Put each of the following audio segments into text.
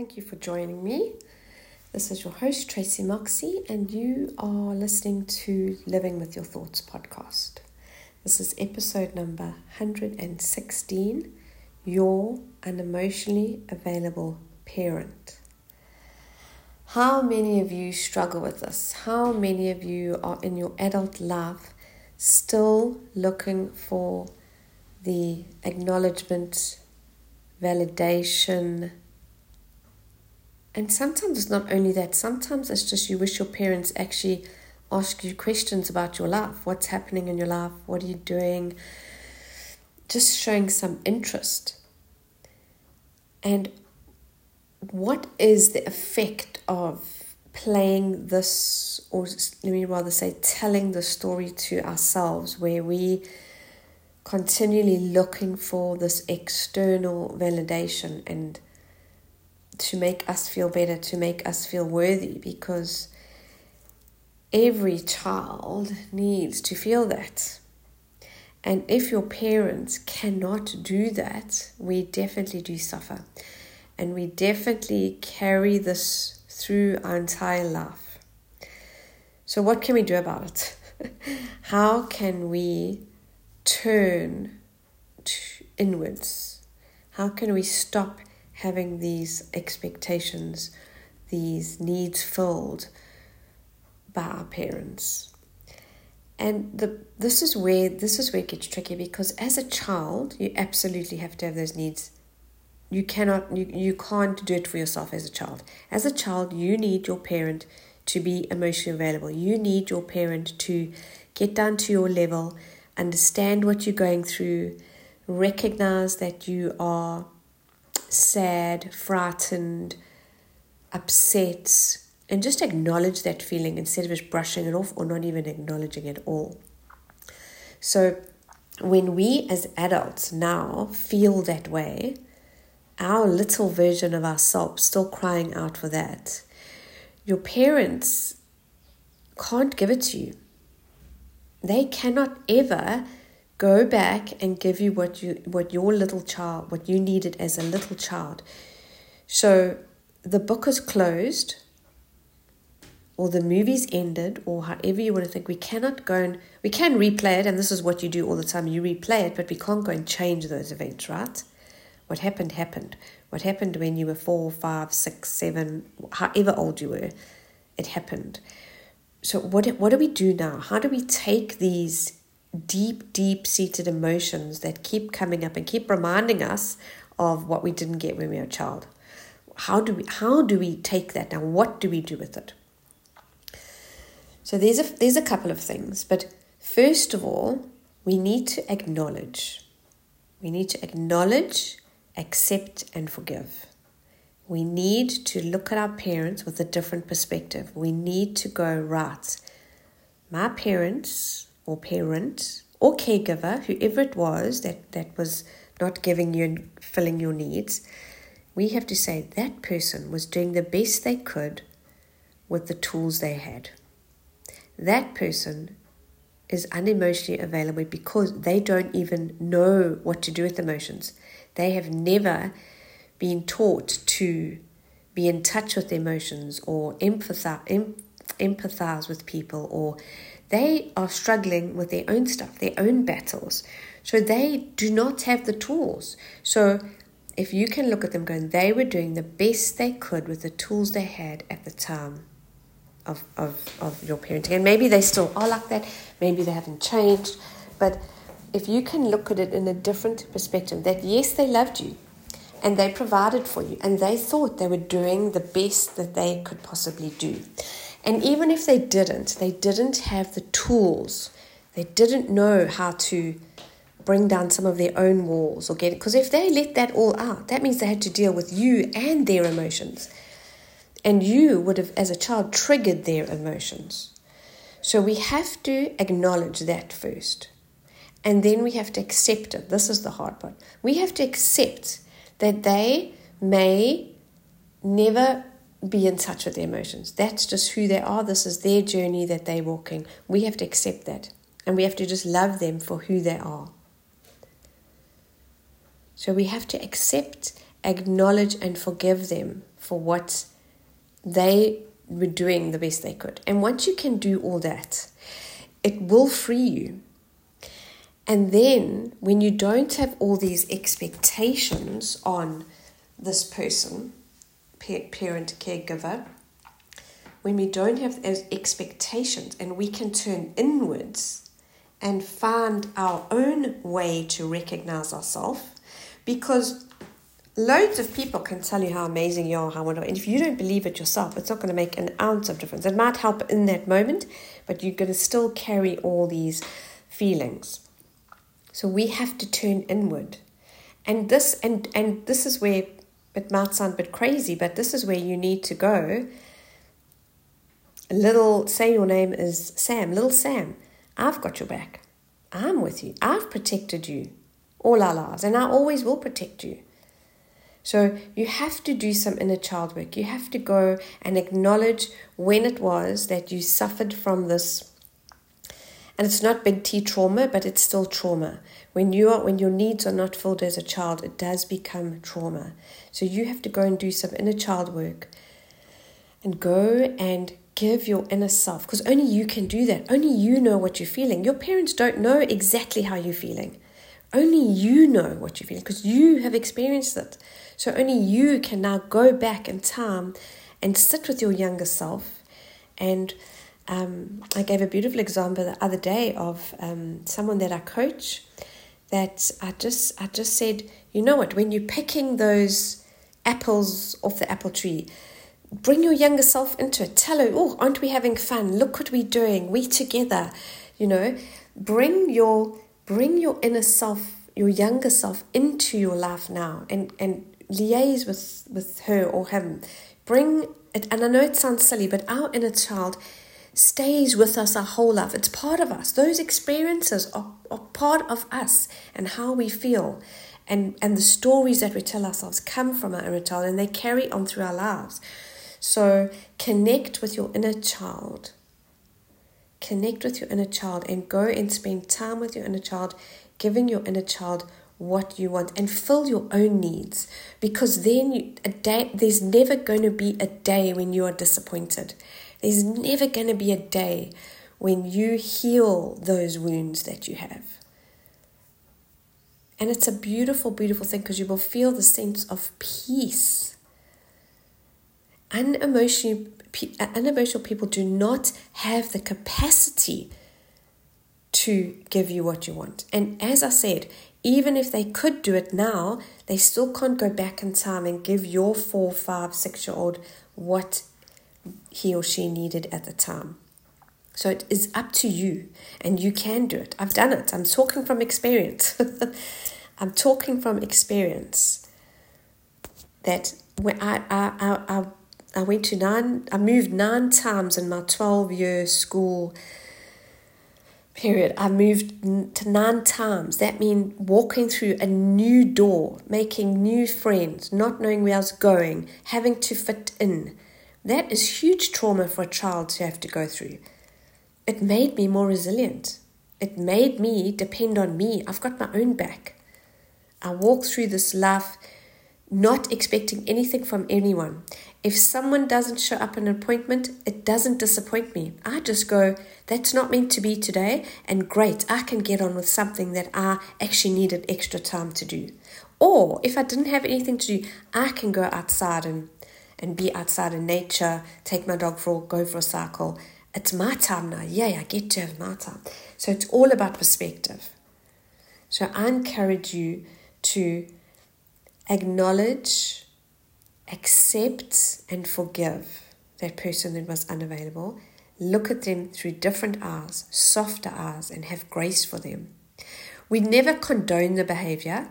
Thank you for joining me. This is your host, Tracy Moxie, and you are listening to Living with Your Thoughts podcast. This is episode number 116 You're an Emotionally Available Parent. How many of you struggle with this? How many of you are in your adult life still looking for the acknowledgement, validation, and sometimes it's not only that, sometimes it's just you wish your parents actually ask you questions about your life. What's happening in your life? What are you doing? Just showing some interest. And what is the effect of playing this, or let me rather say, telling the story to ourselves, where we continually looking for this external validation and to make us feel better, to make us feel worthy, because every child needs to feel that. And if your parents cannot do that, we definitely do suffer. And we definitely carry this through our entire life. So, what can we do about it? How can we turn inwards? How can we stop having these expectations, these needs filled by our parents. And the this is where this is where it gets tricky because as a child you absolutely have to have those needs. You cannot you, you can't do it for yourself as a child. As a child you need your parent to be emotionally available. You need your parent to get down to your level, understand what you're going through, recognize that you are sad, frightened, upset, and just acknowledge that feeling instead of just brushing it off or not even acknowledging it all. So, when we as adults now feel that way, our little version of ourselves still crying out for that, your parents can't give it to you. They cannot ever Go back and give you what you what your little child what you needed as a little child. So the book is closed or the movie's ended or however you want to think. We cannot go and we can replay it and this is what you do all the time. You replay it but we can't go and change those events right? What happened happened. What happened when you were four five six seven however old you were it happened. So what what do we do now? How do we take these deep, deep seated emotions that keep coming up and keep reminding us of what we didn't get when we were a child. How do we how do we take that now? What do we do with it? So there's a there's a couple of things, but first of all, we need to acknowledge. We need to acknowledge, accept, and forgive. We need to look at our parents with a different perspective. We need to go, right, my parents or parent or caregiver, whoever it was that, that was not giving you and filling your needs, we have to say that person was doing the best they could with the tools they had. That person is unemotionally available because they don't even know what to do with emotions. They have never been taught to be in touch with emotions or empathize, em, empathize with people or they are struggling with their own stuff, their own battles. So they do not have the tools. So if you can look at them going, they were doing the best they could with the tools they had at the time of, of, of your parenting. And maybe they still are like that, maybe they haven't changed. But if you can look at it in a different perspective, that yes, they loved you and they provided for you and they thought they were doing the best that they could possibly do. And even if they didn't, they didn't have the tools. They didn't know how to bring down some of their own walls or get. Because if they let that all out, that means they had to deal with you and their emotions. And you would have, as a child, triggered their emotions. So we have to acknowledge that first. And then we have to accept it. This is the hard part. We have to accept that they may never be in touch with their emotions. That's just who they are. This is their journey that they're walking. We have to accept that. And we have to just love them for who they are. So we have to accept, acknowledge, and forgive them for what they were doing the best they could. And once you can do all that, it will free you. And then when you don't have all these expectations on this person, parent, caregiver, when we don't have those expectations and we can turn inwards and find our own way to recognize ourselves because loads of people can tell you how amazing you are, how wonderful. And if you don't believe it yourself, it's not going to make an ounce of difference. It might help in that moment, but you're going to still carry all these feelings. So we have to turn inward. And this and and this is where it might sound a bit crazy, but this is where you need to go. Little say your name is Sam, little Sam. I've got your back. I'm with you. I've protected you all our lives, and I always will protect you. So you have to do some inner child work. You have to go and acknowledge when it was that you suffered from this. And it's not big T trauma, but it's still trauma. When you are when your needs are not filled as a child, it does become trauma. So you have to go and do some inner child work and go and give your inner self because only you can do that. Only you know what you're feeling. Your parents don't know exactly how you're feeling. Only you know what you're feeling because you have experienced it. So only you can now go back in time and sit with your younger self. And um, I gave a beautiful example the other day of um, someone that I coach that I just I just said, you know what, when you're picking those apples off the apple tree, bring your younger self into it. Tell her, oh, aren't we having fun? Look what we're doing. We together. You know, bring your bring your inner self, your younger self into your life now and, and liaise with, with her or him. Bring it, and I know it sounds silly, but our inner child stays with us our whole life. It's part of us. Those experiences are, are part of us and how we feel. And, and the stories that we tell ourselves come from our inner child and they carry on through our lives. So connect with your inner child. Connect with your inner child and go and spend time with your inner child, giving your inner child what you want and fill your own needs because then you, a day there's never going to be a day when you are disappointed there's never going to be a day when you heal those wounds that you have. And it's a beautiful beautiful thing because you will feel the sense of peace. Unemotional uh, unemotional people do not have the capacity to give you what you want. And as i said even if they could do it now, they still can't go back in time and give your four, five, six year old what he or she needed at the time. So it is up to you, and you can do it. I've done it. I'm talking from experience. I'm talking from experience that when I, I, I, I went to nine, I moved nine times in my 12 year school period, I moved to nine times. That means walking through a new door, making new friends, not knowing where I was going, having to fit in. That is huge trauma for a child to have to go through. It made me more resilient. It made me depend on me. I've got my own back. I walk through this life not expecting anything from anyone. If someone doesn't show up an appointment, it doesn't disappoint me. I just go, that's not meant to be today, and great, I can get on with something that I actually needed extra time to do. Or if I didn't have anything to do, I can go outside and, and be outside in nature, take my dog for a go for a cycle. It's my time now. Yeah, I get to have my time. So it's all about perspective. So I encourage you to acknowledge accept and forgive that person that was unavailable. Look at them through different eyes, softer eyes, and have grace for them. We never condone the behavior,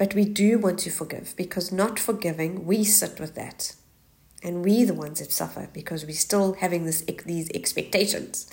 but we do want to forgive because not forgiving, we sit with that. And we the ones that suffer because we're still having this, these expectations.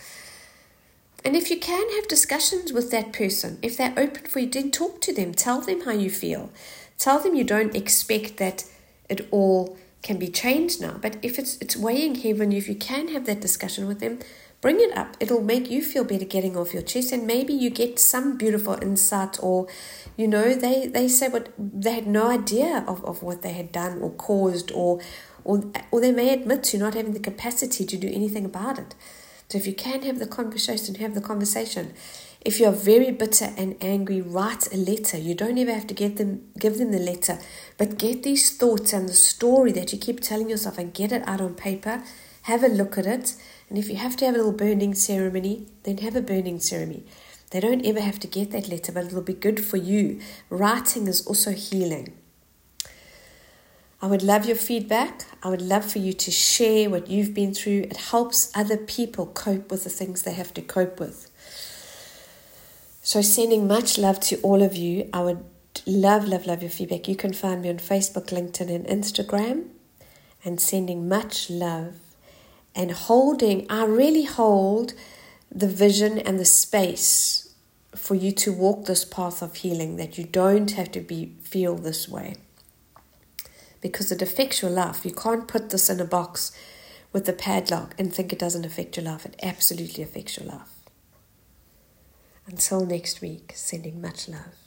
And if you can have discussions with that person, if they're open for you, then talk to them. Tell them how you feel. Tell them you don't expect that it all can be changed now. But if it's it's weighing heavy on you, if you can have that discussion with them, bring it up. It'll make you feel better getting off your chest, and maybe you get some beautiful insight, or you know, they, they say what they had no idea of, of what they had done or caused, or, or, or they may admit to not having the capacity to do anything about it. So if you can have the conversation, have the conversation. If you're very bitter and angry, write a letter. You don't even have to get them, give them the letter, but get these thoughts and the story that you keep telling yourself and get it out on paper. Have a look at it. And if you have to have a little burning ceremony, then have a burning ceremony. They don't ever have to get that letter, but it'll be good for you. Writing is also healing. I would love your feedback. I would love for you to share what you've been through. It helps other people cope with the things they have to cope with. So, sending much love to all of you. I would love, love, love your feedback. You can find me on Facebook, LinkedIn, and Instagram. And sending much love and holding, I really hold the vision and the space for you to walk this path of healing, that you don't have to be feel this way. Because it affects your life. You can't put this in a box with a padlock and think it doesn't affect your life. It absolutely affects your life. Until next week, sending much love.